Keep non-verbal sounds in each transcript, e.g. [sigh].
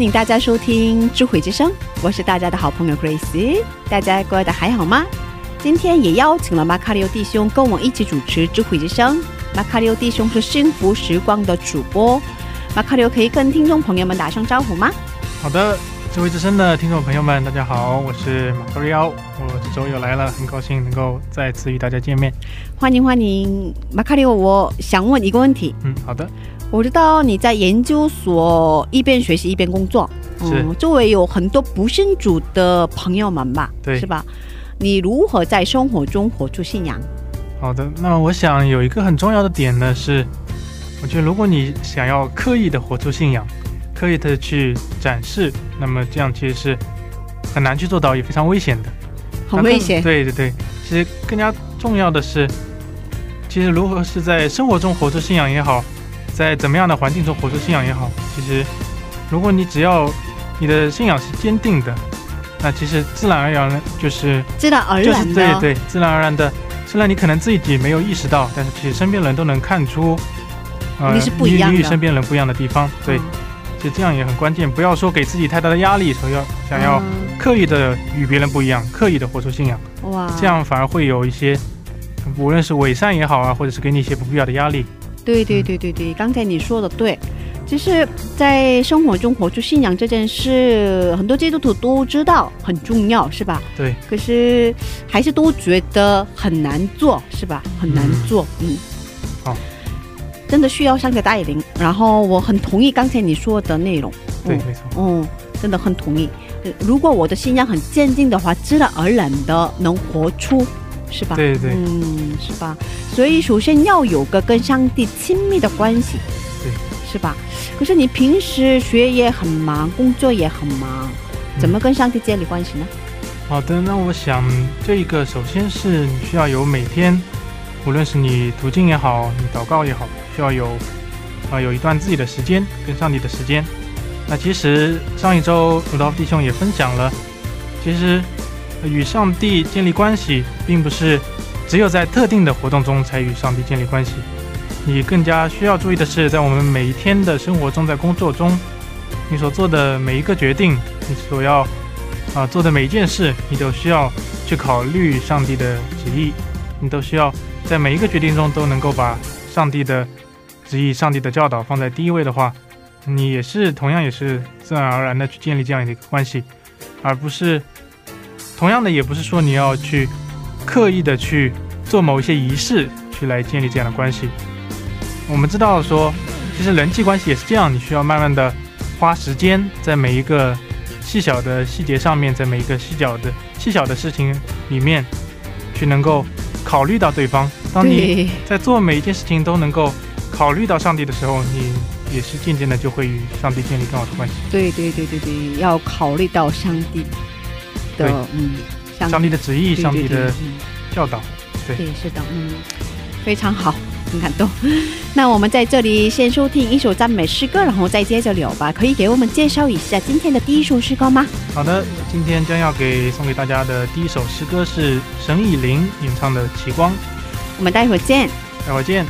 欢迎大家收听智慧之声，我是大家的好朋友 Grace，大家过得还好吗？今天也邀请了马卡里奥弟兄跟我一起主持智慧之声。马卡里奥弟兄是幸福时光的主播，马卡里奥可以跟听众朋友们打声招呼吗？好的，智慧之声的听众朋友们，大家好，我是马克利奥，我这周又来了，很高兴能够再次与大家见面。欢迎欢迎，马卡里奥，我想问一个问题，嗯，好的，我知道你在研究所一边学习一边工作，嗯周围有很多不信主的朋友们吧？对是吧？你如何在生活中活出信仰？好的。那么我想有一个很重要的点呢，是我觉得如果你想要刻意的活出信仰，刻意的去展示，那么这样其实是很难去做到，也非常危险的。很危险。对对对，其实更加重要的是，其实如何是在生活中活出信仰也好，在怎么样的环境中活出信仰也好，其实如果你只要你的信仰是坚定的，那其实自然而然的就是自然而就是然的，对对，自然而然的，虽然你可能自己没有意识到，但是其实身边人都能看出，呃你是不一样的你与身边人不一样的地方。对，嗯其实这样也很关键，不要说给自己太大的压力，说要想要嗯刻意的与别人不一样，刻意的活出信仰。哇，这样反而会有一些，无论是伪善也好啊，或者是给你一些不必要的压力。对对对对对，刚才你说的对，其实在生活中活出信仰这件事，很多基督徒都知道很重要，是吧？对，可是还是都觉得很难做，是吧？很难做，嗯。好真的需要上帝带领。然后我很同意刚才你说的内容。对，嗯没错，嗯，真的很同意。呃如果我的信仰很坚定的话，自然而然的能活出，是吧？对对嗯，是吧？所以首先要有个跟上帝亲密的关系，对，是吧？可是你平时学业很忙，工作也很忙，怎么跟上帝建立关系呢？好的，那我想这一个首先是你需要有每天，无论是你途径也好，你祷告也好，需要有啊、有一段自己的时间跟上帝的时间。那其实上一周鲁道夫弟兄也分享了，其实呃与上帝建立关系，并不是只有在特定的活动中才与上帝建立关系。你更加需要注意的是，在我们每一天的生活中，在工作中，你所做的每一个决定，你所要啊做的每一件事，你都需要去考虑上帝的旨意，你都需要在每一个决定中都能够把上帝的旨意、上帝的教导放在第一位的话，你也是同样也是自然而然的去建立这样的一个关系，而不是同样的，也不是说你要去刻意的去做某一些仪式去来建立这样的关系。我们知道说，其实人际关系也是这样，你需要慢慢的花时间在每一个细小的细节上面，在每一个细小的细小的事情里面，去能够考虑到对方。当你，在做每一件事情都能够考虑到上帝的时候，你也是渐渐的就会与上帝建立更好的关系。对对对对对，要考虑到上帝的对嗯，上上帝的旨意，上帝的教导。对对，是的，嗯，非常好，很感动。[laughs] 那我们在这里先收听一首赞美诗歌，然后再接着聊吧。可以给我们介绍一下今天的第一首诗歌吗？好的，今天将要给送给大家的第一首诗歌是沈以琳演唱的《奇光》，我们待会儿见。待会儿见。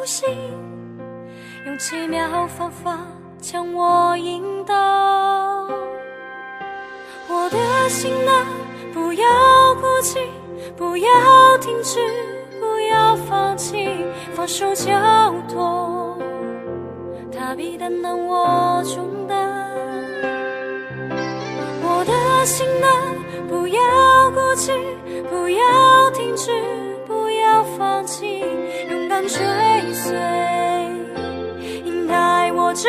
我的心，用奇妙方法将我引导。我的心啊，不要哭泣，不要停止，不要放弃，放手交托，它必担当我重担。我的心啊，不要哭泣，不要停止，不要放弃，追随，应带我直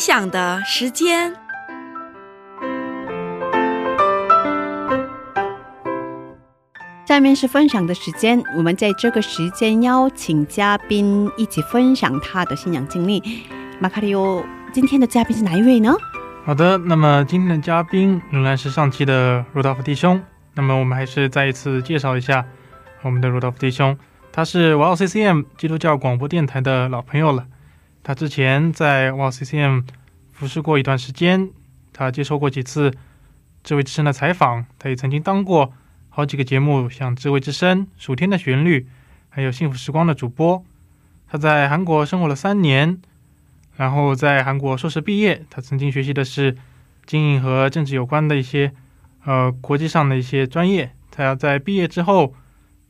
享的时间。下面是分享的时间，我们在这个时间邀请嘉宾一起分享他的信仰经历。马卡里欧，今天的嘉宾是哪一位呢？好的，那么今天的嘉宾仍然是上期的罗道夫弟兄。那么我们还是再一次介绍一下我们的罗道夫弟兄，他是 Wow CCM 基督教广播电台的老朋友了。他之前在 Wow CCM 服侍过一段时间，他接受过几次智慧之声的采访，他也曾经当过好几个节目，像智慧之声、暑天的旋律，还有幸福时光的主播。他在韩国生活了三年。然后在韩国硕士毕业，他曾经学习的是经营和政治有关的一些呃国际上的一些专业。他要在毕业之后，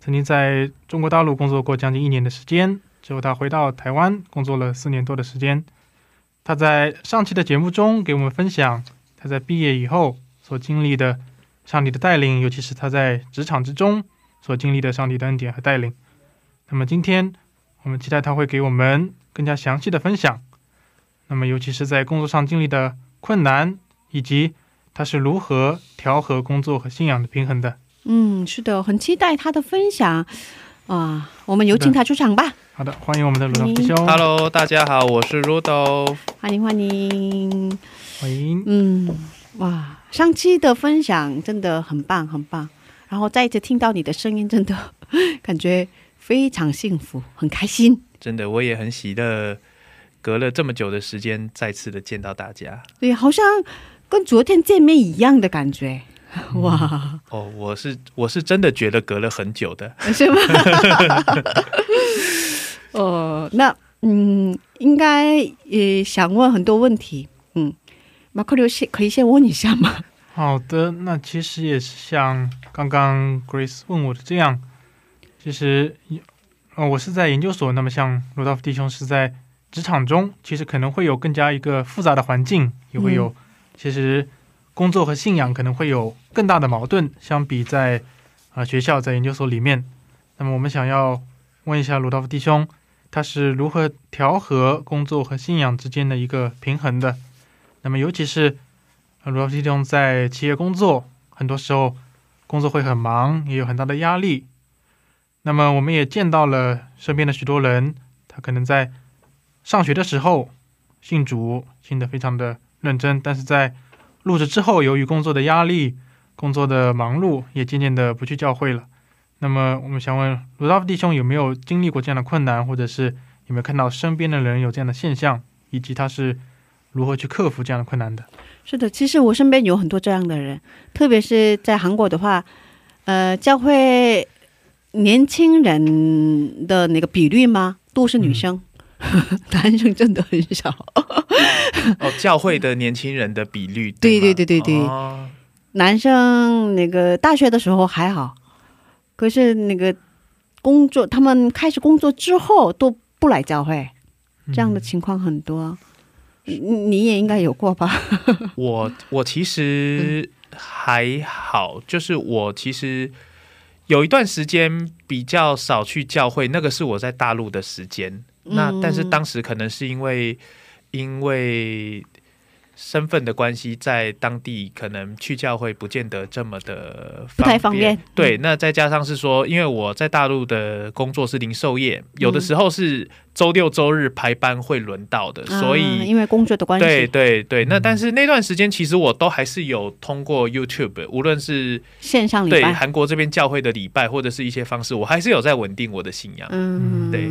曾经在中国大陆工作过将近一年的时间，之后他回到台湾工作了四年多的时间。他在上期的节目中给我们分享他在毕业以后所经历的上帝的带领，尤其是他在职场之中所经历的上帝的恩典和带领。那么今天我们期待他会给我们更加详细的分享。那么，尤其是在工作上经历的困难，以及他是如何调和工作和信仰的平衡的。嗯，是的，很期待他的分享啊！我们有请他出场吧。好的，欢迎我们的鲁道夫弟兄。Hello，大家好，我是 Rudo。欢迎欢迎欢迎。嗯，哇，上期的分享真的很棒很棒，然后再一次听到你的声音，真的感觉非常幸福，很开心。真的，我也很喜乐。隔了这么久的时间，再次的见到大家，对，好像跟昨天见面一样的感觉，哇！哦，我是我是真的觉得隔了很久的，是吗？[laughs] 哦，那嗯，应该也想问很多问题，嗯，马克刘先可以先问一下吗？好的，那其实也是像刚刚 Grace 问我的这样，其实，哦，我是在研究所，那么像罗道夫弟兄是在。职场中其实可能会有更加一个复杂的环境，也会有其实工作和信仰可能会有更大的矛盾，相比在啊学校在研究所里面。那么我们想要问一下鲁道夫弟兄，他是如何调和工作和信仰之间的一个平衡的？那么尤其是鲁道夫弟兄在企业工作，很多时候工作会很忙，也有很大的压力。那么我们也见到了身边的许多人，他可能在上学的时候信主信得非常的认真，但是在入职之后，由于工作的压力、工作的忙碌，也渐渐的不去教会了。那么，我们想问鲁道夫弟兄有没有经历过这样的困难，或者是有没有看到身边的人有这样的现象，以及他是如何去克服这样的困难的？是的，其实我身边有很多这样的人，特别是在韩国的话，呃，教会年轻人的那个比率吗，都是女生。[laughs] 男生真的很少。哦，教会的年轻人的比率，[laughs] 对对对对对，男生那个大学的时候还好，可是那个工作，他们开始工作之后都不来教会，这样的情况很多，你你也应该有过吧？[laughs] 我我其实还好，就是我其实有一段时间比较少去教会，那个是我在大陆的时间。那但是当时可能是因为因为身份的关系，在当地可能去教会不见得这么的不太方便。对，那再加上是说，因为我在大陆的工作是零售业，有的时候是周六周日排班会轮到的，所以因为工作的关系，对对对。那但是那段时间其实我都还是有通过 YouTube，无论是线上对韩国这边教会的礼拜，或者是一些方式，我还是有在稳定我的信仰。嗯，对。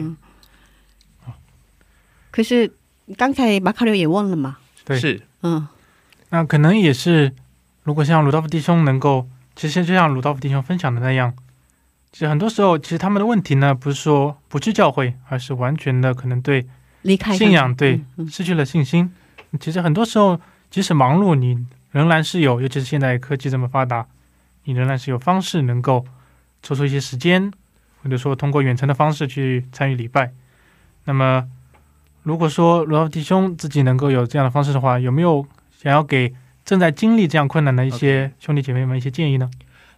可是刚才马卡六也问了嘛？对，是，嗯，那可能也是，如果像鲁道夫弟兄能够，其实就像鲁道夫弟兄分享的那样，其实很多时候，其实他们的问题呢，不是说不去教会，而是完全的可能对离开信仰，对失去了信心。其实很多时候，即使忙碌，你仍然是有，尤其是现在科技这么发达，你仍然是有方式能够抽出一些时间，或者说通过远程的方式去参与礼拜。那么。如果说罗弟兄自己能够有这样的方式的话，有没有想要给正在经历这样困难的一些兄弟姐妹们一些建议呢？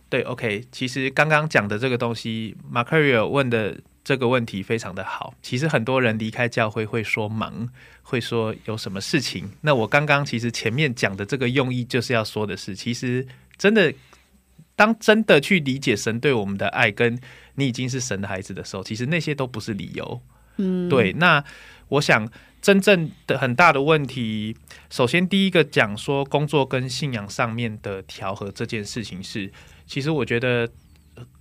对，OK，其实刚刚讲的这个东西，马克瑞尔问的这个问题非常的好。其实很多人离开教会会说忙，会说有什么事情。那我刚刚其实前面讲的这个用意，就是要说的是，其实真的，当真的去理解神对我们的爱，跟你已经是神的孩子的时候，其实那些都不是理由。嗯，对，那我想真正的很大的问题，首先第一个讲说工作跟信仰上面的调和这件事情是，其实我觉得，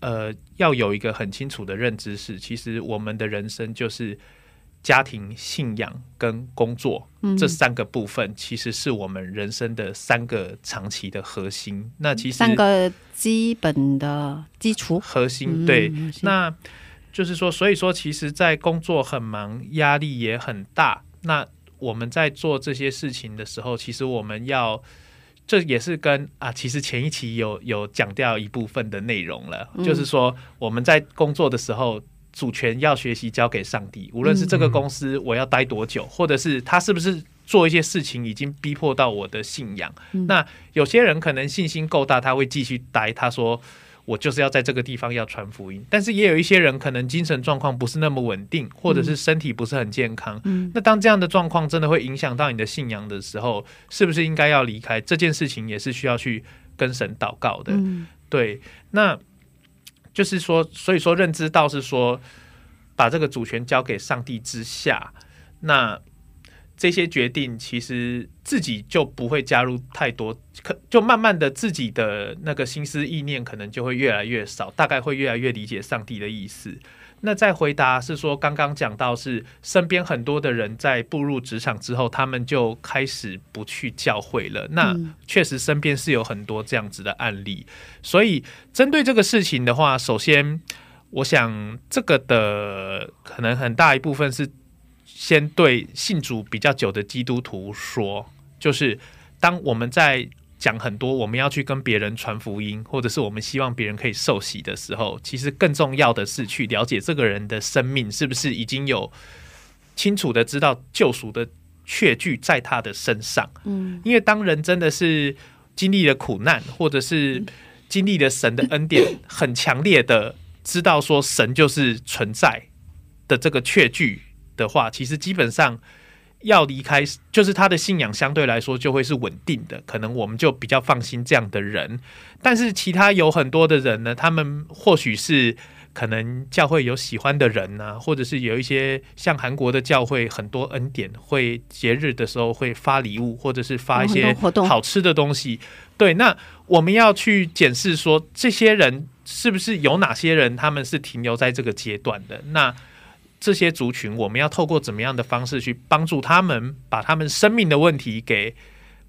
呃，要有一个很清楚的认知是，其实我们的人生就是家庭、信仰跟工作、嗯这三个部分，其实是我们人生的三个长期的核心。那其实三个基本的基础。核心嗯对，那就是说，所以说，其实，在工作很忙，压力也很大。那我们在做这些事情的时候，其实我们要，这也是跟啊，其实前一期有有讲掉一部分的内容了，嗯就是说我们在工作的时候。主权要学习交给上帝，无论是这个公司我要待多久，或者是他是不是做一些事情已经逼迫到我的信仰。嗯那有些人可能信心够大，他会继续待。他说：“我就是要在这个地方要传福音。”但是也有一些人可能精神状况不是那么稳定，或者是身体不是很健康。嗯那当这样的状况真的会影响到你的信仰的时候，是不是应该要离开这件事情，也是需要去跟神祷告的。嗯对，那就是说，所以说认知到是说，把这个主权交给上帝之下，那这些决定其实自己就不会加入太多，可就慢慢的自己的那个心思意念可能就会越来越少，大概会越来越理解上帝的意思。那再回答是说，刚刚讲到是身边很多的人在步入职场之后，他们就开始不去教会了。那嗯确实身边是有很多这样子的案例，所以针对这个事情的话，首先我想这个的可能很大一部分是先对信主比较久的基督徒说，就是当我们在讲很多我们要去跟别人传福音，或者是我们希望别人可以受洗的时候，其实更重要的是去了解这个人的生命是不是已经有清楚的知道救赎的确据在他的身上。嗯因为当人真的是经历了苦难，或者是经历了神的恩典，很强烈的知道说神就是存在的这个确据的话，其实基本上要离开，就是他的信仰相对来说就会是稳定的，可能我们就比较放心这样的人。但是其他有很多的人呢，他们或许是。可能教会有喜欢的人呐、或者是有一些像韩国的教会，很多恩典会节日的时候会发礼物，或者是发一些好吃的东西。对，那我们要去检视说，这些人是不是有哪些人他们是停留在这个阶段的？那这些族群，我们要透过怎么样的方式去帮助他们，把他们生命的问题给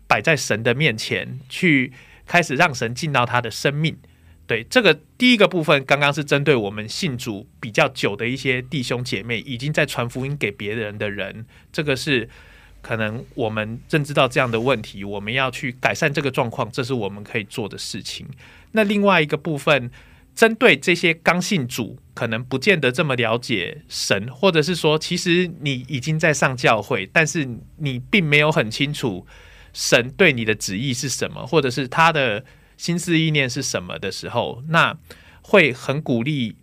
摆在神的面前，去开始让神进到他的生命。对这个第一个部分，刚刚是针对我们信主比较久的一些弟兄姐妹，已经在传福音给别人的人，这个是可能我们认知到这样的问题，我们要去改善这个状况，这是我们可以做的事情。那另外一个部分，针对这些刚信主，可能不见得这么了解神，或者是说，其实你已经在上教会，但是你并没有很清楚神对你的旨意是什么，或者是他的心思意念是什么的时候，那会很鼓励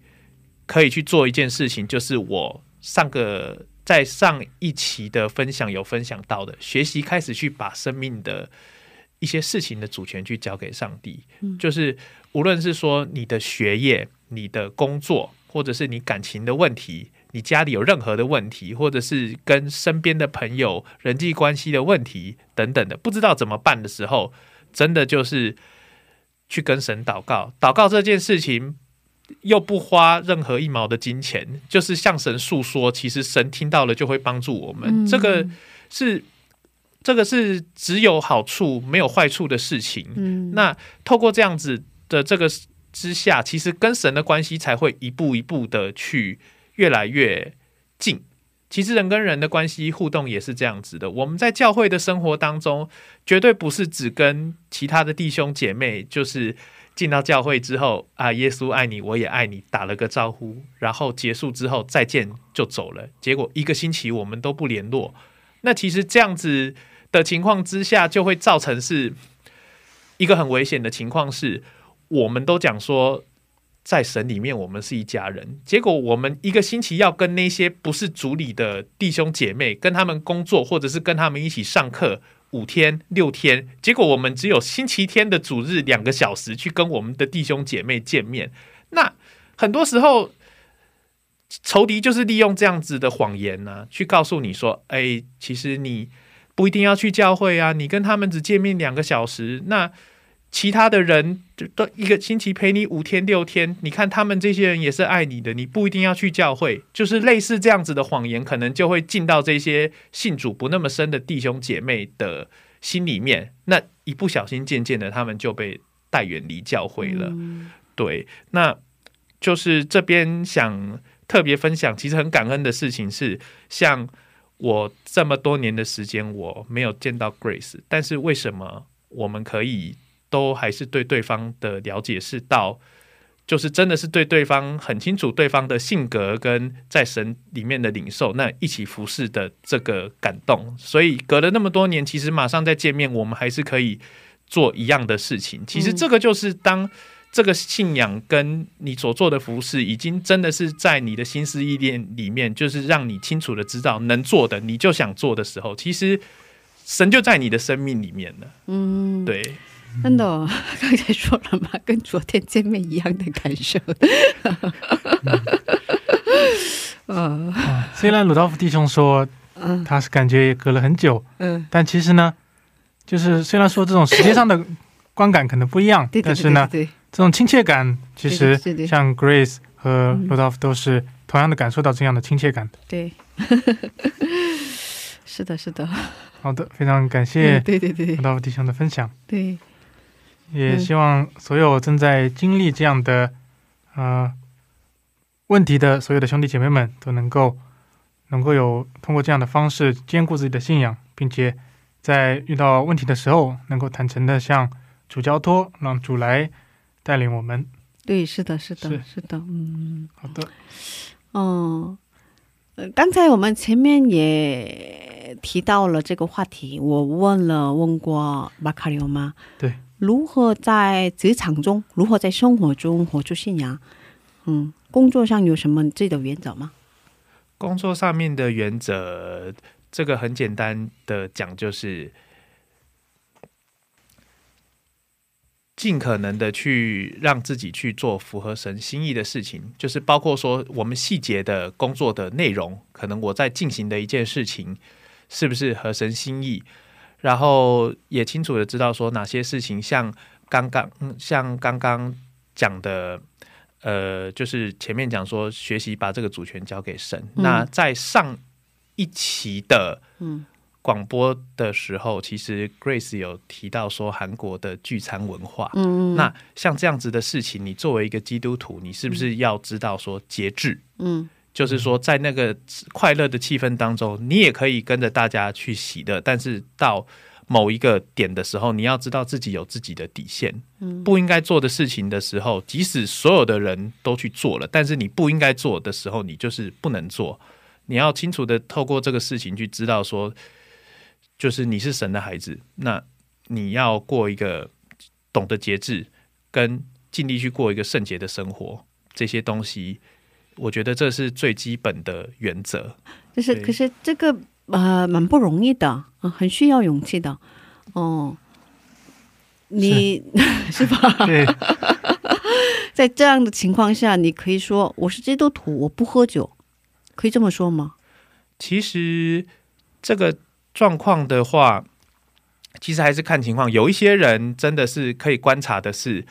可以去做一件事情，就是我上个在上一期的分享有分享到的，学习开始去把生命的一些事情的主权去交给上帝，就是无论是说你的学业、你的工作，或者是你感情的问题。你家里有任何的问题，或者是跟身边的朋友人际关系的问题等等的，不知道怎么办的时候，真的就是去跟神祷告。祷告这件事情又不花任何一毛的金钱，就是向神诉说，其实神听到了就会帮助我们。嗯这个是这个是只有好处没有坏处的事情。嗯，那透过这样子的这个之下，其实跟神的关系才会一步一步的去越来越近。其实人跟人的关系互动也是这样子的。我们在教会的生活当中，绝对不是只跟其他的弟兄姐妹就是进到教会之后啊，耶稣爱你，我也爱你，打了个招呼，然后结束之后再见就走了。结果一个星期我们都不联络，那其实这样子的情况之下，就会造成是一个很危险的情况，是我们都讲说。在神里面，我们是一家人。结果我们一个星期要跟那些不是主里的弟兄姐妹，跟他们工作，或者是跟他们一起上课五天六天。结果我们只有星期天的主日两个小时去跟我们的弟兄姐妹见面。那很多时候，仇敌就是利用这样子的谎言呢，去告诉你说：“哎，其实你不一定要去教会啊，你跟他们只见面两个小时。”那其他的人就都一个星期陪你五天六天，你看他们这些人也是爱你的，你不一定要去教会，就是类似这样子的谎言，可能就会进到这些信主不那么深的弟兄姐妹的心里面。那一不小心，渐渐的他们就被带远离教会了。对，那就是这边想特别分享，其实很感恩的事情是，像我这么多年的时间，我没有见到 Grace，但是为什么我们可以？都还是对对方的了解是到，就是真的是对对方很清楚对方的性格跟在神里面的领受，那一起服侍的这个感动，所以隔了那么多年，其实马上再见面，我们还是可以做一样的事情。其实这个就是当这个信仰跟你所做的服饰，已经真的是在你的心思意念里面，就是让你清楚的知道能做的，你就想做的时候，其实神就在你的生命里面了。嗯，对。真的，[laughs] 刚才说了嘛，跟昨天见面一样的感受。[laughs] 呃，虽然鲁道夫弟兄说，嗯，他是感觉隔了很久，嗯，但其实呢，就是虽然说这种时间上的 [laughs] 观感可能不一样，但是呢，这种亲切感，其实像 Grace 和鲁道夫都是同样的感受到这样的亲切感的。对，是的，是的。好的，非常感谢，对对对，鲁道夫弟兄的分享。对。也希望所有正在经历这样的呃问题的所有的兄弟姐妹们都能够能够有通过这样的方式兼顾自己的信仰，并且在遇到问题的时候能够坦诚的向主交托，让主来带领我们。对，是的，是的，是的，嗯，好的，嗯，呃，刚才我们前面也提到了这个话题，我问了问过马卡里奥吗？对。如何在职场中，如何在生活中活出信仰？嗯，工作上有什么自己的原则吗？工作上面的原则，这个很简单的讲，就是尽可能的去让自己去做符合神心意的事情，就是包括说我们细节的工作的内容，可能我在进行的一件事情是不是合神心意。然后也清楚的知道说哪些事情，像刚刚像刚刚讲的，呃，就是前面讲说学习把这个主权交给神。那在上一期的广播的时候，其实 Grace 有提到说韩国的聚餐文化。嗯，那像这样子的事情，你作为一个基督徒，你是不是要知道说节制？嗯。就是说，在那个快乐的气氛当中，你也可以跟着大家去喜乐，但是到某一个点的时候，你要知道自己有自己的底线。嗯，不应该做的事情的时候，即使所有的人都去做了，但是你不应该做的时候，你就是不能做。你要清楚的透过这个事情去知道，说就是你是神的孩子，那你要过一个懂得节制，跟尽力去过一个圣洁的生活，这些东西。我觉得这是最基本的原则。就是，可是这个呃，蛮不容易的啊，很需要勇气的。哦，你是 [laughs] 吧？[laughs] 对。[laughs] 在这样的情况下，你可以说我是基督徒，我不喝酒，可以这么说吗？其实这个状况的话，其实还是看情况。有一些人真的是可以观察的是。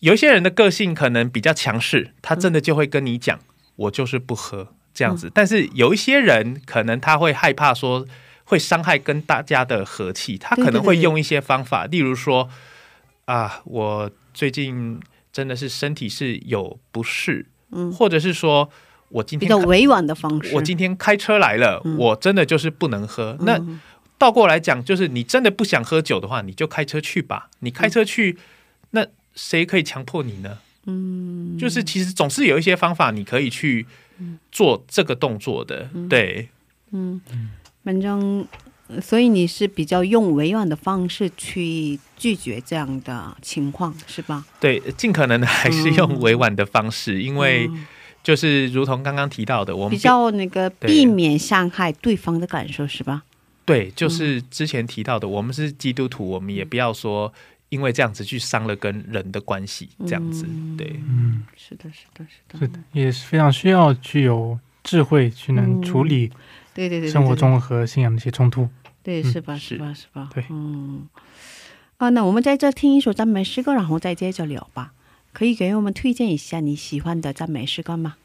有一些人的个性可能比较强势，他真的就会跟你讲：“我就是不喝这样子。”但是有一些人可能他会害怕说会伤害跟大家的和气，他可能会用一些方法，例如说：“啊，我最近真的是身体是有不适，嗯，或者是说我今天比较委婉的方式，我今天开车来了，我真的就是不能喝。那倒过来讲，就是你真的不想喝酒的话，你就开车去吧，你开车去那。”谁可以强迫你呢？嗯，就是其实总是有一些方法你可以去做这个动作的，对。嗯。反正，呃所以你是比较用委婉的方式去拒绝这样的情况，是吧？对，尽可能的还是用委婉的方式，因为就是如同刚刚提到的，我们比较那个避免伤害对方的感受，是吧？对，就是之前提到的，我们是基督徒，我们也不要说因为这样子去伤了跟人的关系，这样子，对，嗯，是的，是的，是的，是的，也是非常需要具有智慧去能处理对对对对，生活对中和信仰的一些冲突。对，嗯是吧？是是吧？是吧？对嗯。啊，那我们在这听一首赞美诗歌，然后再接着聊吧。可以给我们推荐一下你喜欢的赞美诗歌吗？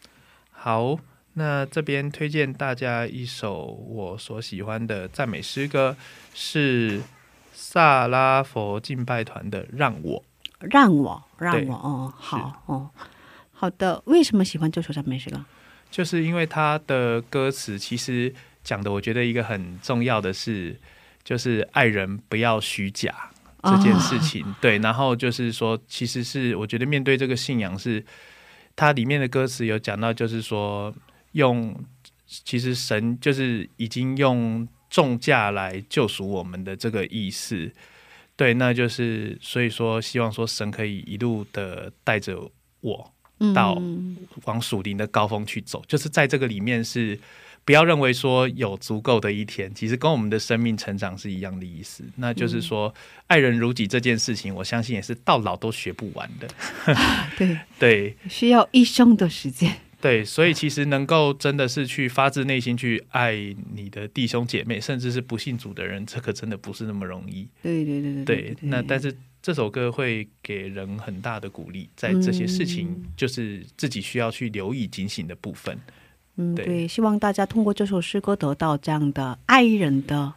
好，那这边推荐大家一首我所喜欢的赞美诗歌，是萨拉佛敬拜团的《让我》。让我，让我，哦，好，哦，好的。为什么喜欢这首赞美诗歌？就是因为他的歌词其实讲的，我觉得一个很重要的是，就是爱人不要虚假这件事情。对，然后就是说，其实是我觉得面对这个信仰是，它里面的歌词有讲到，就是说用，其实神就是已经用重价来救赎我们的这个意思。对，那就是所以说，希望说神可以一路的带着我，到嗯往属灵的高峰去走，就是在这个里面是不要认为说有足够的一天，其实跟我们的生命成长是一样的意思。那就是说，爱人如己这件事情，我相信也是到老都学不完的。[laughs] 对，[laughs] 对需要一生的时间。对，所以其实能够真的是去发自内心去爱你的弟兄姐妹，甚至是不信主的人，这可真的不是那么容易。对对对对对，那但是这首歌会给人很大的鼓励，在这些事情就是自己需要去留意警醒的部分。嗯，对对，希望大家通过这首诗歌得到这样的爱人的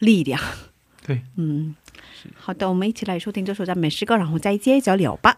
力量。对，[laughs] 嗯，好的，我们一起来收听这首赞美诗歌，然后再接着聊吧。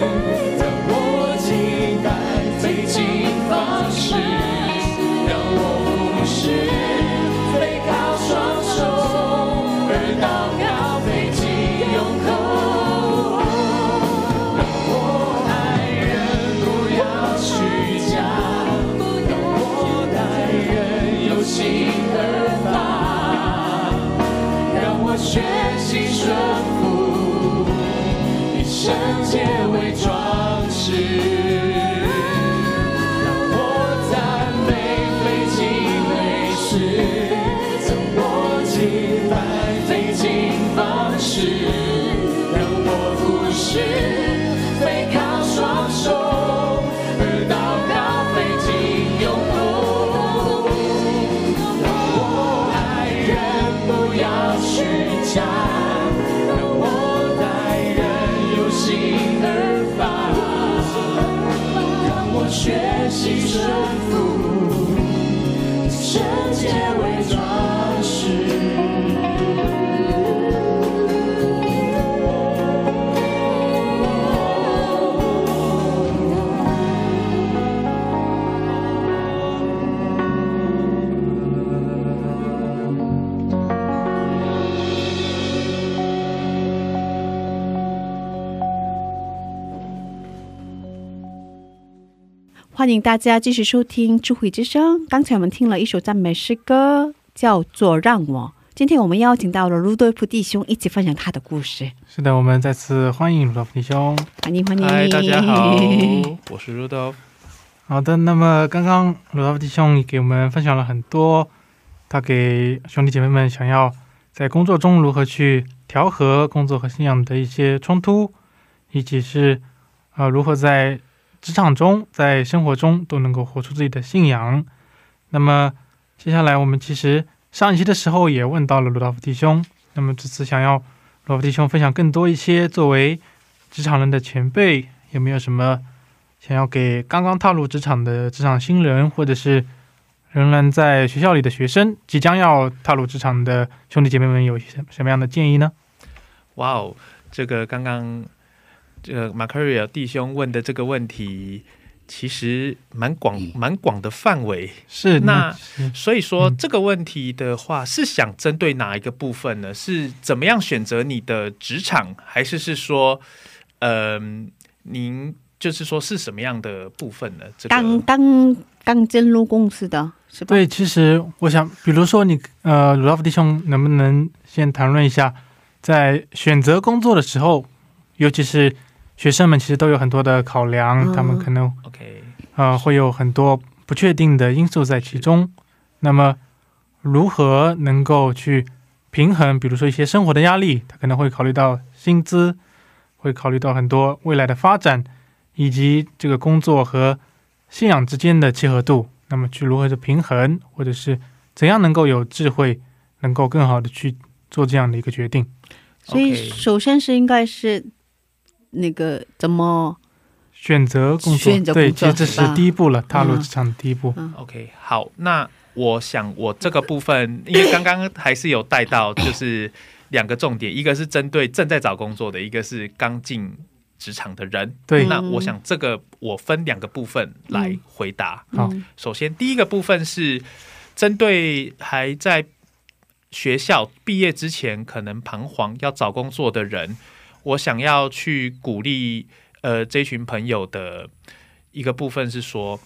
live 欢迎大家继续收听智慧之声。刚才我们听了一首赞美诗歌，叫做《让我》。今天我们邀请到了卢多夫弟兄一起分享他的故事。是的，我们再次欢迎鲁道夫弟兄。欢迎欢迎，嗨，大家好，我是 Rudolph。好的，那么刚刚鲁道夫弟兄给我们分享了很多，他给兄弟姐妹们想要在工作中如何去调和工作和信仰的一些冲突，以及是呃如何在职场中、在生活中都能够活出自己的信仰。那么接下来我们其实上一期的时候也问到了鲁道夫弟兄，那么这次想要鲁道夫弟兄分享更多一些作为职场人的前辈，有没有什么想要给刚刚踏入职场的职场新人，或者是仍然在学校里的学生，即将要踏入职场的兄弟姐妹们，有什什么样的建议呢？哇哦，这个刚刚这个马克瑞尔弟兄问的这个问题，其实蛮广蛮广的范围。是那所以说嗯这个问题的话，是想针对哪一个部分呢？是怎么样选择你的职场，还是是说，嗯、您就是说是什么样的部分呢？这刚个刚刚进入公司的是吧？对，其实我想，比如说你呃，鲁道夫弟兄，能不能先谈论一下，在选择工作的时候，尤其是学生们，其实都有很多的考量，嗯他们可能 OK，呃会有很多不确定的因素在其中。那么，如何能够去平衡，比如说一些生活的压力，他可能会考虑到薪资，会考虑到很多未来的发展，以及这个工作和信仰之间的契合度。那么，去如何的平衡，或者是怎样能够有智慧，能够更好的去做这样的一个决定。所以首先是应该是那个怎么选择工作，选择工对，作其实这是第一步了，踏入嗯职场的第一步。OK，好，那我想我这个部分，因为刚刚还是有带到，就是两个重点，一个是针对正在找工作的，一个是刚进职场的人。对，那我想这个我分两个部分来回答。好嗯首先，第一个部分是针对还在学校毕业之前可能彷徨要找工作的人，我想要去鼓励呃这群朋友的一个部分是说，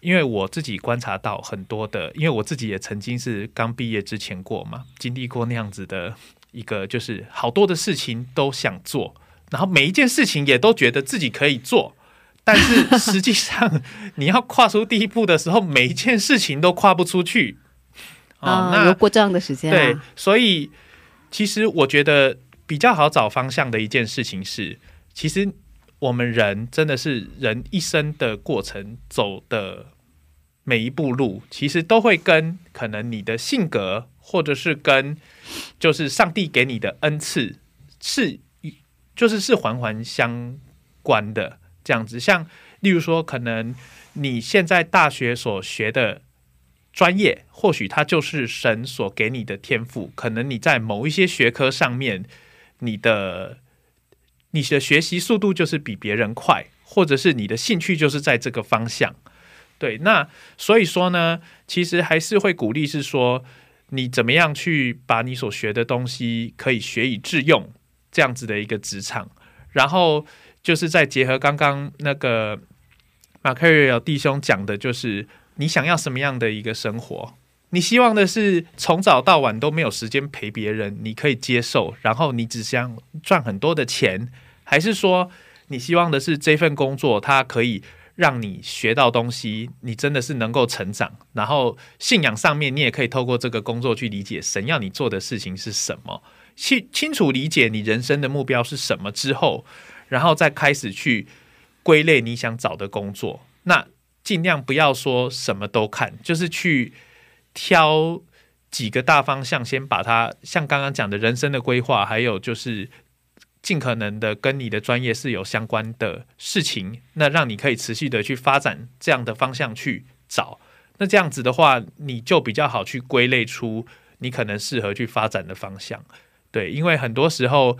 因为我自己观察到很多的，因为我自己也曾经是刚毕业之前过嘛，经历过那样子的一个，就是好多的事情都想做，然后每一件事情也都觉得自己可以做。但是实际上，你要跨出第一步的时候，每一件事情都跨不出去。哦，啊，那有过这样的时间对啊，，所以其实我觉得比较好找方向的一件事情是，其实我们人真的是人一生的过程走的每一步路，其实都会跟可能你的性格，或者是跟就是上帝给你的恩赐是就是是环环相关的这样子。像例如说，可能你现在大学所学的专业，或许它就是神所给你的天赋。可能你在某一些学科上面，你的你的学习速度就是比别人快，或者是你的兴趣就是在这个方向。对，那所以说呢，其实还是会鼓励是说，你怎么样去把你所学的东西可以学以致用，这样子的一个职场。然后就是再结合刚刚那个马克瑞尔弟兄讲的，就是你想要什么样的一个生活？你希望的是从早到晚都没有时间陪别人，你可以接受，然后你只想赚很多的钱，还是说你希望的是这份工作它可以让你学到东西，你真的是能够成长，然后信仰上面你也可以透过这个工作去理解神要你做的事情是什么？清清楚理解你人生的目标是什么之后，然后再开始去归类你想找的工作。那尽量不要说什么都看，就是去挑几个大方向，先把它像刚刚讲的人生的规划，还有就是尽可能的跟你的专业是有相关的事情，那让你可以持续的去发展这样的方向去找。那这样子的话，你就比较好去归类出你可能适合去发展的方向。对，因为很多时候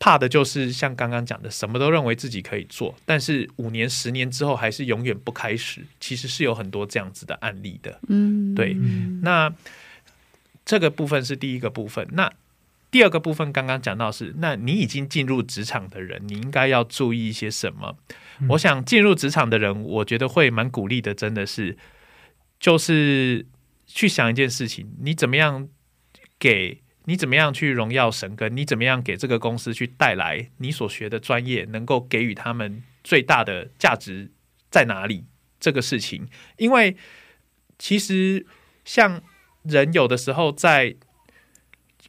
怕的就是像刚刚讲的，什么都认为自己可以做，但是五年、十年之后还是永远不开始。其实是有很多这样子的案例的。嗯，对，那这个部分是第一个部分。那第二个部分刚刚讲到是，那你已经进入职场的人，你应该要注意一些什么？我想进入职场的人，我觉得会蛮鼓励的，真的是，就是去想一件事情，你怎么样给你怎么样去荣耀神跟你怎么样给这个公司去带来你所学的专业，能够给予他们最大的价值在哪里？这个事情，因为其实像人有的时候在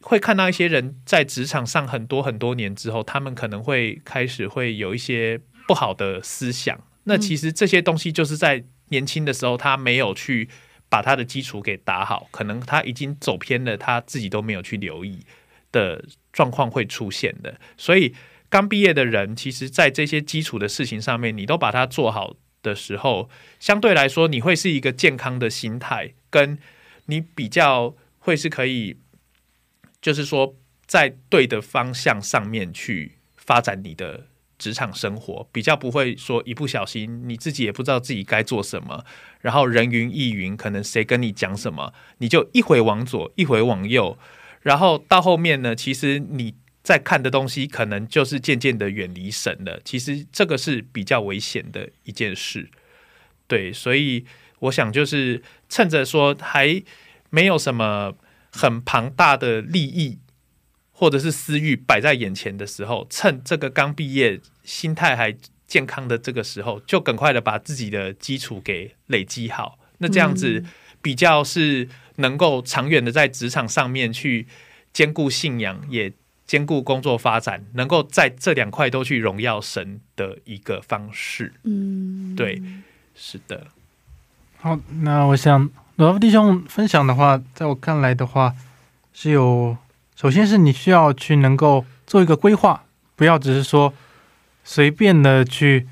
会看到一些人在职场上很多很多年之后，他们可能会开始会有一些不好的思想。那其实这些东西就是在年轻的时候他没有去把他的基础给打好，可能他已经走偏了，他自己都没有去留意的状况会出现的。所以刚毕业的人，其实在这些基础的事情上面，你都把它做好的时候，相对来说，你会是一个健康的心态，跟你比较会是可以，就是说在对的方向上面去发展你的职场生活，比较不会说一不小心你自己也不知道自己该做什么，然后人云亦云，可能谁跟你讲什么，你就一回往左，一回往右，然后到后面呢，其实你。在看的东西，可能就是渐渐的远离神了。其实这个是比较危险的一件事，对，所以我想就是趁着说还没有什么很庞大的利益或者是私欲摆在眼前的时候，趁这个刚毕业、心态还健康的这个时候，就赶快的把自己的基础给累积好。那这样子比较是能够长远的在职场上面去兼顾信仰，也。兼顾工作发展，能够在这两块都去荣耀神的一个方式。嗯，对，是的。好，那我想罗夫弟兄分享的话，在我看来的话，是有，首先是你需要去能够做一个规划，不要只是说随便的去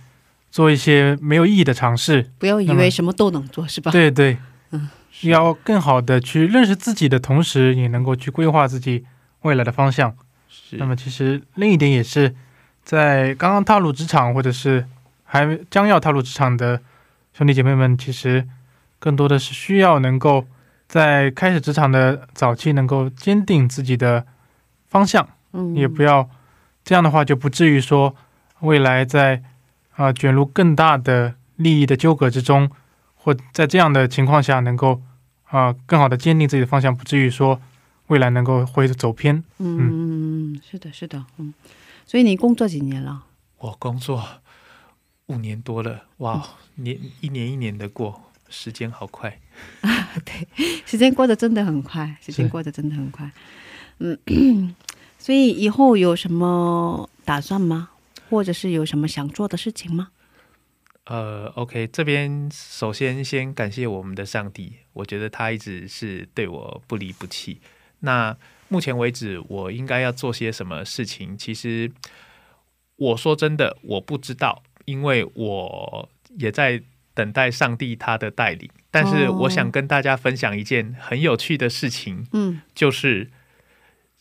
做一些没有意义的尝试。不要以为什么都能做，是吧？，对对，嗯，要更好的去认识自己的同时，也能够去规划自己未来的方向。是那么其实另一点也是，在刚刚踏入职场或者是还将要踏入职场的兄弟姐妹们，其实更多的是需要能够在开始职场的早期能够坚定自己的方向，嗯，也不要这样的话就不至于说未来在啊、卷入更大的利益的纠葛之中，或在这样的情况下能够啊、更好的坚定自己的方向，不至于说未来能够会走偏。嗯，是的，是的，嗯。所以你工作几年了？我工作五年多了，哇，年一年一年的过，时间好快。[laughs] 啊，对时间过得真的很快，时间过得真的很快。嗯，所以以后有什么打算吗？或者是有什么想做的事情吗？呃，OK，这边首先先感谢我们的上帝，我觉得他一直是对我不离不弃。那目前为止，我应该要做些什么事情？其实我说真的，我不知道，因为我也在等待上帝他的带领。但是哦我想跟大家分享一件很有趣的事情，嗯就是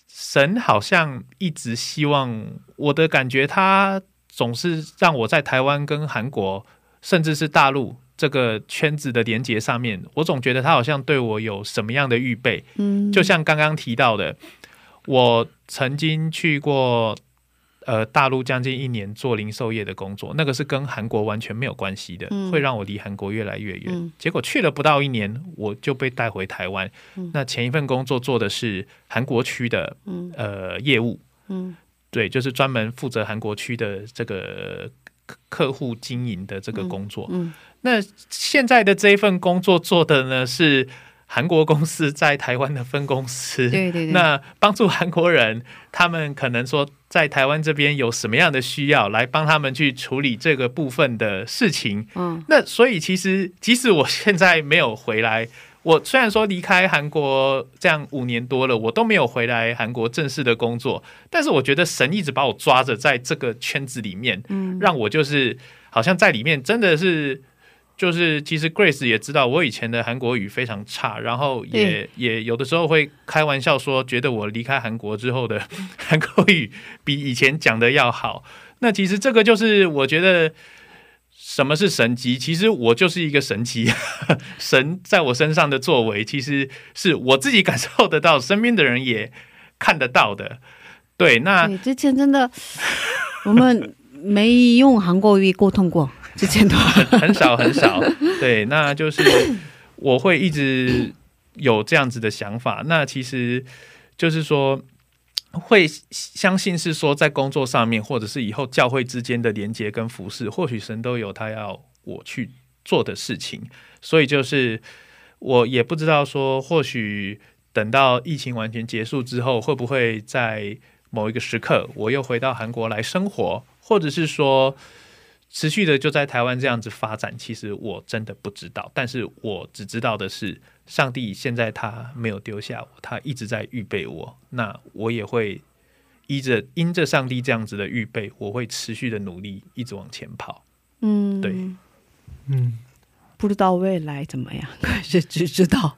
神好像一直希望我的感觉，他总是让我在台湾跟韩国，甚至是大陆这个圈子的连接上面，我总觉得他好像对我有什么样的预备。嗯，就像刚刚提到的，我曾经去过呃大陆将近一年做零售业的工作，那个是跟韩国完全没有关系的，嗯。会让我离韩国越来越远。嗯。结果去了不到一年，我就被带回台湾。嗯。那前一份工作做的是韩国区的嗯。呃业务，嗯。对，就是专门负责韩国区的这个客客户经营的这个工作。嗯。那现在的这一份工作做的呢是韩国公司在台湾的分公司，对对对，那帮助韩国人，他们可能说在台湾这边有什么样的需要，来帮他们去处理这个部分的事情。嗯那所以其实，即使我现在没有回来，我虽然说离开韩国这样五年多了，我都没有回来韩国正式的工作，但是我觉得神一直把我抓着在这个圈子里面，嗯让我就是好像在里面真的是。就是其实 Grace 也知道我以前的韩国语非常差，然后也也有的时候会开玩笑说，觉得我离开韩国之后的 [laughs] 韩国语比以前讲的要好。那其实这个就是我觉得什么是神迹？其实我就是一个神迹，[laughs] 神在我身上的作为，其实是我自己感受得到，身边的人也看得到的。对，那对，之前真的我们没用韩国语沟通过，之前都很很少很少。[laughs] 对，那就是我会一直有这样子的想法。那其实就是说，会相信是说，在工作上面，或者是以后教会之间的连接跟服饰，或许神都有他要我去做的事情。所以就是我也不知道说，或许等到疫情完全结束之后，会不会在某一个时刻，我又回到韩国来生活，或者是说。持续的就在台湾这样子发展，其实我真的不知道，但是我只知道的是，上帝现在他没有丢下我，他一直在预备我，那我也会依着因着上帝这样子的预备，我会持续的努力，一直往前跑。嗯，对。嗯，不知道未来怎么样，可是只知道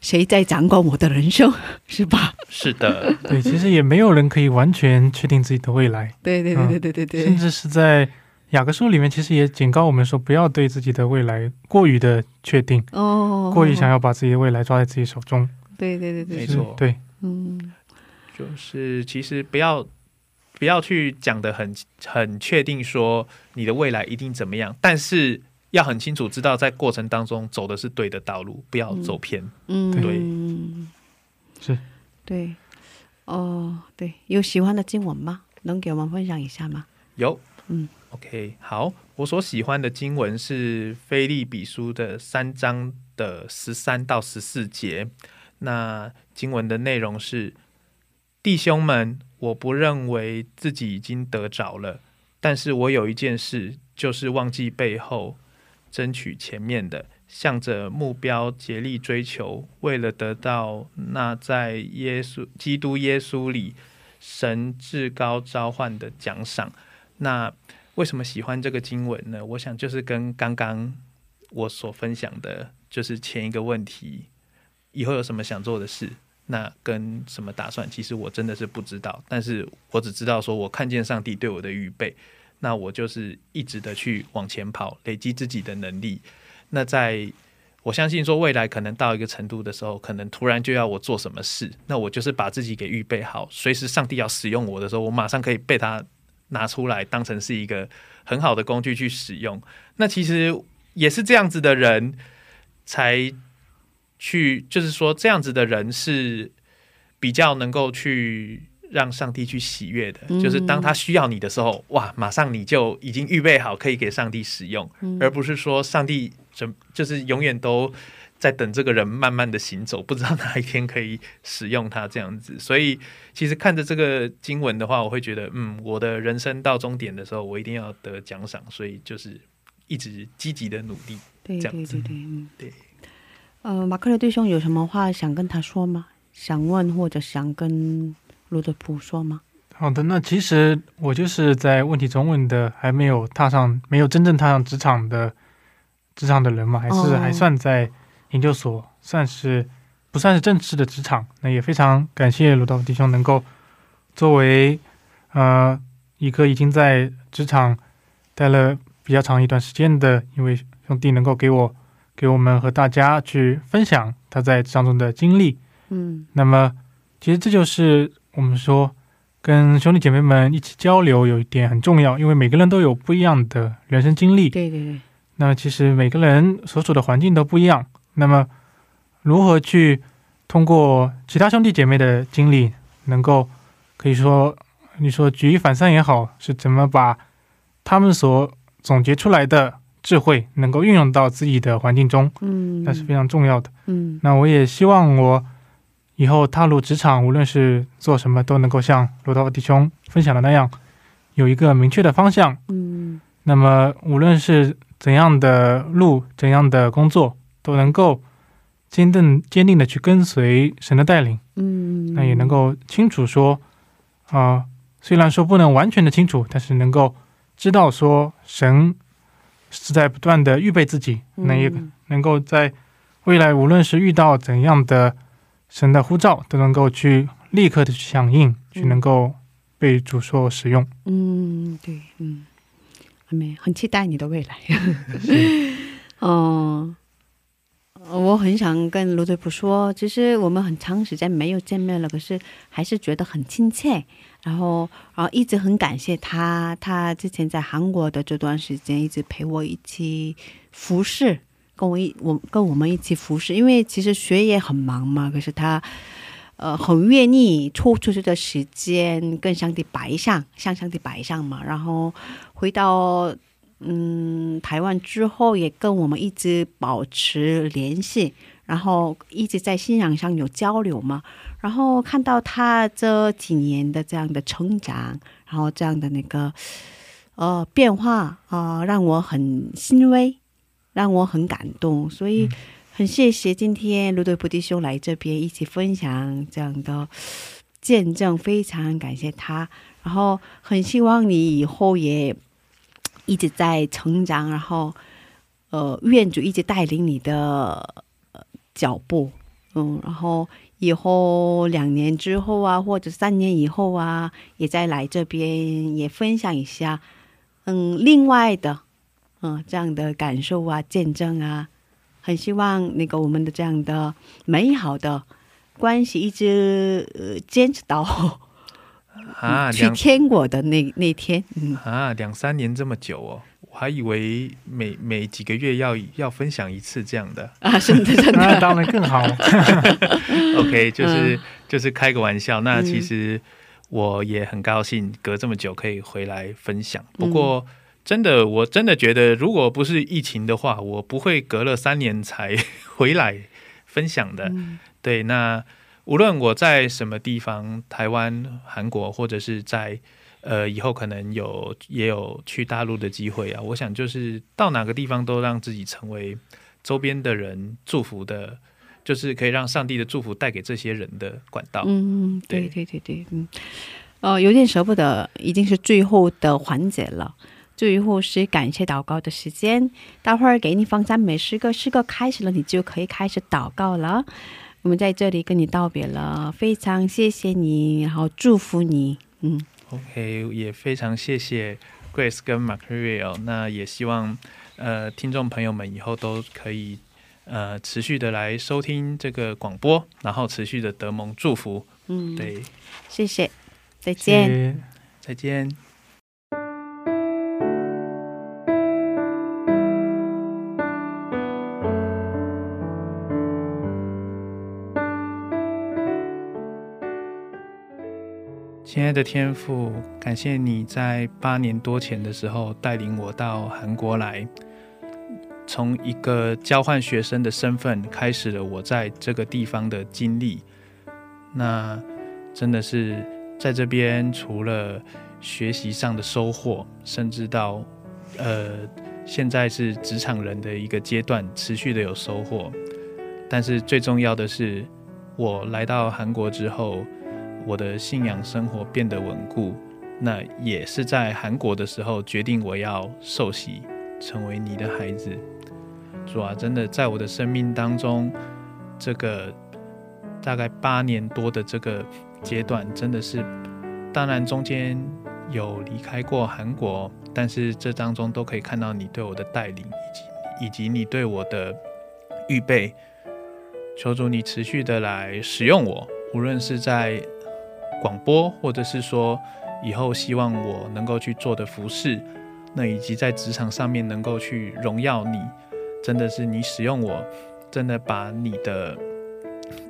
谁在掌管我的人生，是吧？是的，对，其实也没有人可以完全确定自己的未来，对对对对对对对，甚至是在雅各书里面，其实也警告我们说，不要对自己的未来过于的确定，哦，过于想要把自己的未来抓在自己手中。对对对对，没错。对，嗯就是其实不要不要去讲的很很确定说你的未来一定怎么样，但是要很清楚知道在过程当中走的是对的道路，不要走偏。嗯，对。是，对，哦，对，有喜欢的经文吗？能给我们分享一下吗？有，嗯，OK，好，我所喜欢的经文是《菲利比书》的三章的十三到十四节。那经文的内容是：弟兄们，我不认为自己已经得着了，但是我有一件事，就是忘记背后，争取前面的，向着目标竭力追求，为了得到那在耶稣基督耶稣里神至高召唤的奖赏。那为什么喜欢这个经文呢？我想就是跟刚刚我所分享的，就是前一个问题，以后有什么想做的事，那跟什么打算，其实我真的是不知道。但是我只知道说，我看见上帝对我的预备，那我就是一直的去往前跑，累积自己的能力。那在我相信说，未来可能到一个程度的时候，可能突然就要我做什么事，那我就是把自己给预备好，随时上帝要使用我的时候，我马上可以被他拿出来当成是一个很好的工具去使用。那其实也是这样子的人才去，就是说这样子的人是比较能够去让上帝去喜悦的。嗯就是当他需要你的时候，哇，马上你就已经预备好可以给上帝使用，嗯而不是说上帝怎就是永远都。在等这个人慢慢的行走，不知道哪一天可以使用它这样子。[laughs] 所以其实看着这个经文的话，我会觉得，嗯，我的人生到终点的时候，我一定要得奖赏。所以就是一直积极的努力。对这样子对对对，嗯，对。呃，马克的弟兄有什么话想跟他说吗？想问或者想跟罗德普说吗？好的，那其实我就是在问题中问的，还没有踏上，没有真正踏上职场的职场的人嘛，还是哦还算在研究所，算是不算是正式的职场。那也非常感谢鲁道夫弟兄能够作为呃一个已经在职场待了比较长一段时间的一位兄弟，能够给我给我们和大家去分享他在职场中的经历。嗯那么，其实这就是我们说跟兄弟姐妹们一起交流有一点很重要，因为每个人都有不一样的人生经历。对对对，那，其实每个人所处的环境都不一样。那么，如何去通过其他兄弟姐妹的经历，能够可以说你说举一反三也好，是怎么把他们所总结出来的智慧能够运用到自己的环境中，嗯，那是非常重要的。嗯那我也希望我以后踏入职场，无论是做什么，都能够像罗道弟兄分享的那样，有一个明确的方向。嗯那么无论是怎样的路、怎样的工作，都能够坚定、坚定的去跟随神的带领。嗯，那也能够清楚说，啊、虽然说不能完全的清楚，但是能够知道说神是在不断的预备自己，那也嗯能够在未来无论是遇到怎样的神的呼召，都能够去立刻的去响应，去能够被主所使用。嗯，对，嗯，阿妹很期待你的未来。嗯、[laughs] 我很想跟卢队普说，其实我们很长时间没有见面了，可是还是觉得很亲切。然后，然后一直很感谢他，他之前在韩国的这段时间一直陪我一起服侍，跟我一我跟我们一起服侍，因为其实学业很忙嘛，可是他呃很愿意抽出这个时间跟上帝摆上，向上帝摆上嘛。然后回到嗯台湾之后，也跟我们一直保持联系，然后一直在信仰上有交流嘛。然后看到他这几年的这样的成长，然后这样的那个呃变化啊、呃让我很欣慰，让我很感动，所以。很谢谢今天卢队菩弟兄来这边一起分享这样的见证，非常感谢他。然后很希望你以后也一直在成长，然后呃，愿主一直带领你的、脚步，嗯，然后以后两年之后啊，或者三年以后啊，也再来这边也分享一下，嗯，另外的，嗯，这样的感受啊，见证啊。很希望那个我们的这样的美好的关系一直坚持到啊，去两天国的那那天，嗯，啊两三年这么久哦，我还以为每每几个月要要分享一次这样的。啊，真的真的，那 [laughs] 当然更好。[laughs] OK，就是、嗯就是开个玩笑。那嗯其实我也很高兴，隔这么久可以回来分享。嗯不过真的，我真的觉得，如果不是疫情的话，我不会隔了三年才 [laughs] 回来分享的。嗯对，那无论我在什么地方，台湾、韩国，或者是在呃以后可能有也有去大陆的机会啊，我想就是到哪个地方都让自己成为周边的人祝福的，就是可以让上帝的祝福带给这些人的管道。嗯，对对对对对，嗯，呃，有点舍不得，已经是最后的环节了。最后是感谢祷告的时间，待会儿给你放赞美诗歌，诗歌开始了，你就可以开始祷告了。我们在这里跟你道别了，非常谢谢你，然后祝福你，嗯 OK，也非常谢谢 Grace 跟 Material，那也希望呃听众朋友们以后都可以呃持续的来收听这个广播，然后持续的得蒙祝福。嗯，，对，谢谢，再谢见。谢再见。的天父，感谢你在八年多前的时候带领我到韩国来，从一个交换学生的身份开始了我在这个地方的经历。那真的是在这边，除了学习上的收获，甚至到呃现在是职场人的一个阶段，持续的有收获。但是最重要的是，我来到韩国之后，我的信仰生活变得稳固。那也是在韩国的时候决定我要受洗，成为你的孩子。主啊，真的在我的生命当中，这个大概八年多的这个阶段，真的是，当然中间有离开过韩国，但是这当中都可以看到你对我的带领，以及以及你对我的预备。求主你持续的来使用我，无论是在广播，或者是说以后希望我能够去做的服饰，那以及在职场上面能够去荣耀你，真的是你使用我，真的把你的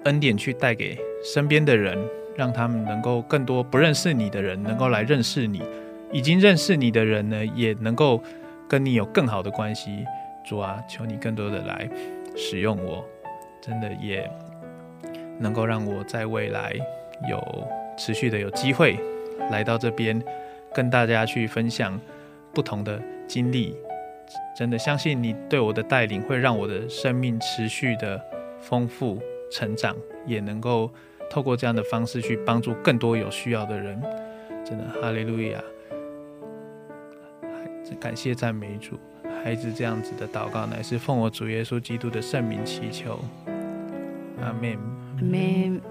恩典去带给身边的人，让他们能够更多不认识你的人能够来认识你，已经认识你的人呢，也能够跟你有更好的关系。主啊，求你更多的来使用我，真的也能够让我在未来有持续的有机会来到这边，跟大家去分享不同的经历。真的相信你对我的带领，会让我的生命持续的丰富成长，也能够透过这样的方式去帮助更多有需要的人。真的，哈利路亚！感谢赞美主。孩子这样子的祷告，乃是奉我主耶稣基督的圣名祈求，阿门。阿门。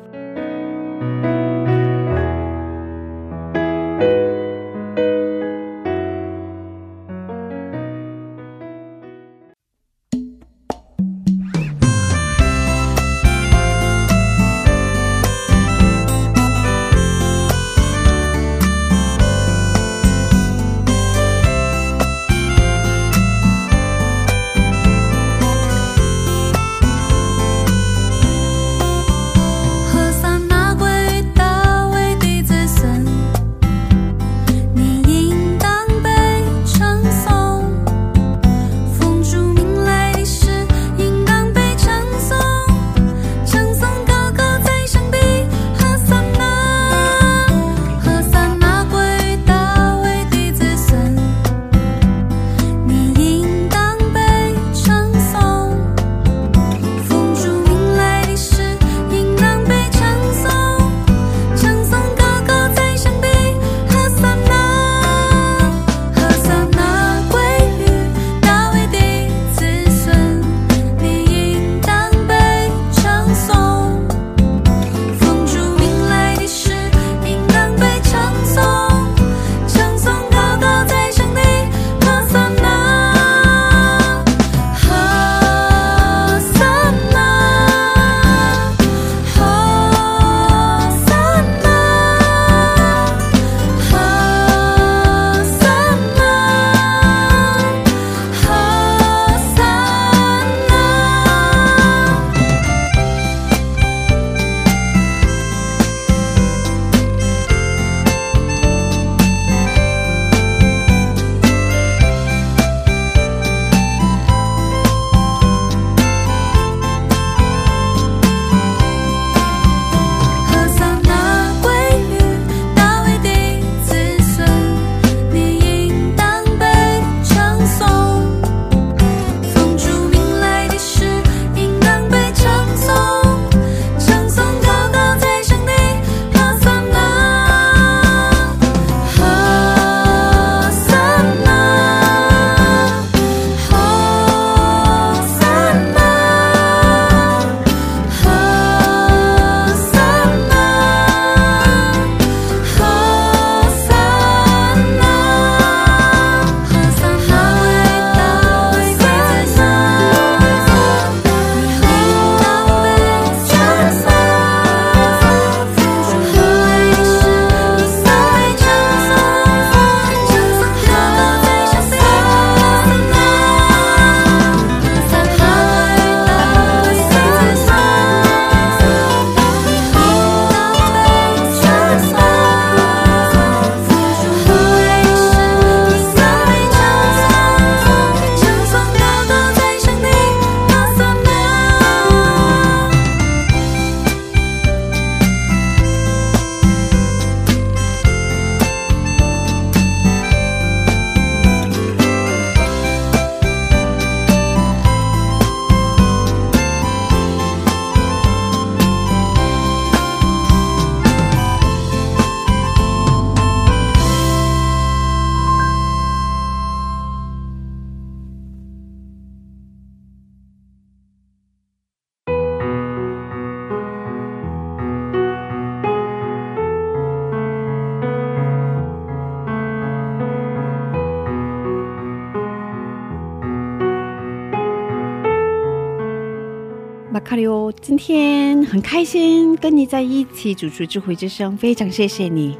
我，今天很开心跟你在一起主持智慧之声，非常谢谢你。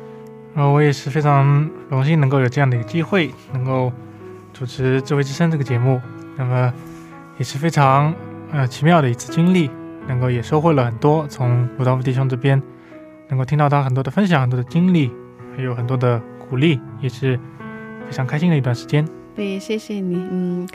呃，我也是非常荣幸能够有这样的一个机会，能够主持《智慧之声》这个节目。那么也是非常呃奇妙的一次经历，能够也收获了很多，从鲁道夫弟兄这边能够听到他很多的分享，很多的经历，还有很多的鼓励，也是非常开心的一段时间。对，谢谢你。嗯，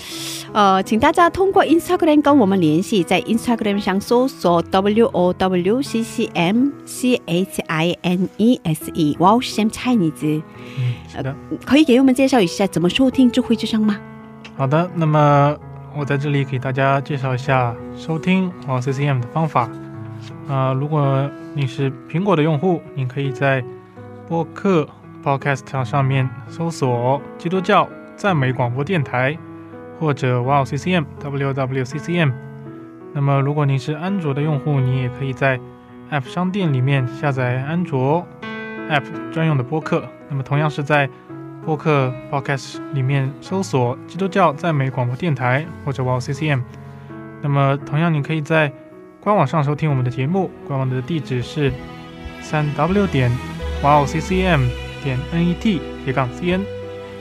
呃，请大家通过 Instagram 跟我们联系，在 Instagram 上搜索 W O W C C M C H I N E S E Wow Sam Chinese，嗯，是的。可以给我们介绍一下怎么收听智慧之声吗？好的，那么我在这里给大家介绍一下收听哦 CCM 的方法。啊、如果你是苹果的用户，你可以在播客 Podcast 上面搜索“基督教赞美广播电台”或者 Wow CCM WWCCM。那么，如果您是安卓的用户，你也可以在 App 商店里面下载安卓 App 专用的播客。那么，同样是在播客 Podcast 里面搜索“基督教赞美广播电台”或者 Wow CCM。那么，同样你可以在官网上收听我们的节目，官网的地址是三 w 点 wow ccm 点 net 斜杠 cn。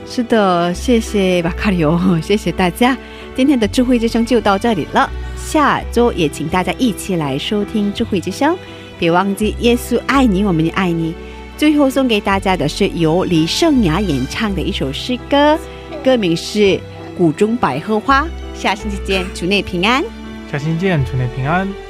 是的，谢谢巴卡里欧，[laughs] 谢谢大家。今天的智慧之声就到这里了，下周也请大家一起来收听智慧之声，别忘记耶稣爱你，我们也爱你。最后送给大家的是由李圣雅演唱的一首诗歌，歌名是《谷中百合花》。下星期见，主内平安。下星期见，主内平安。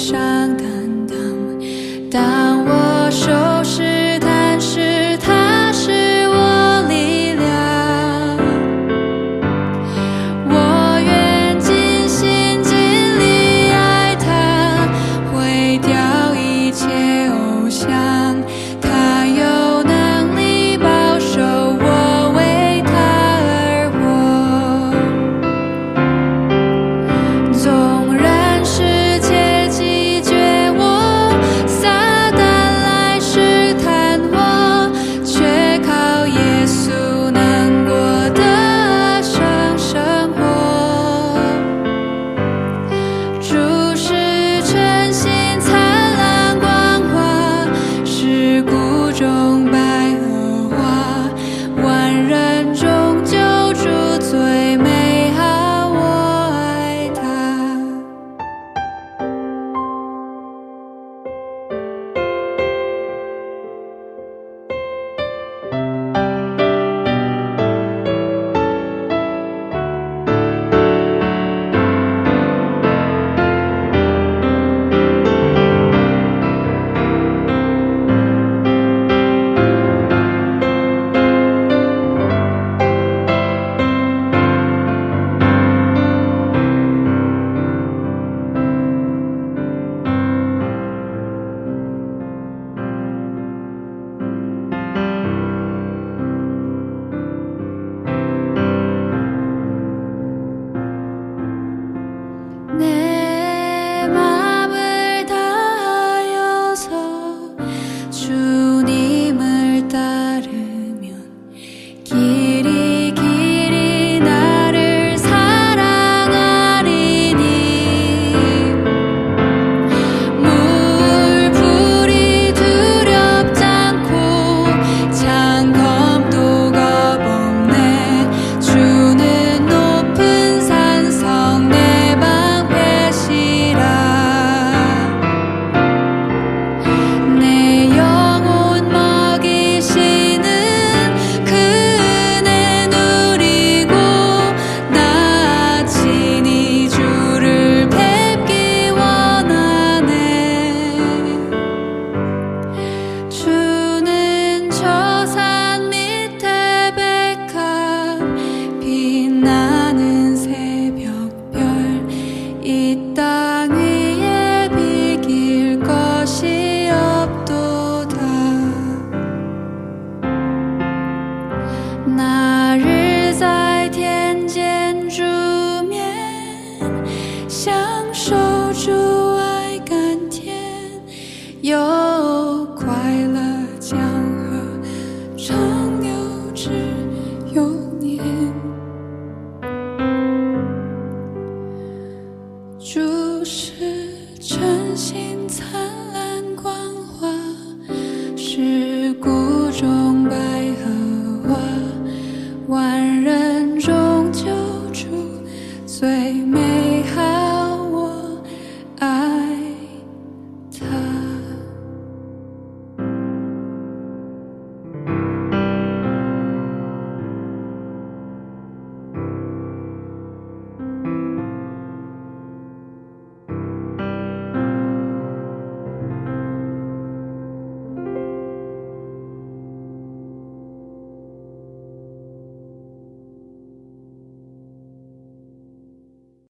我悲伤担当。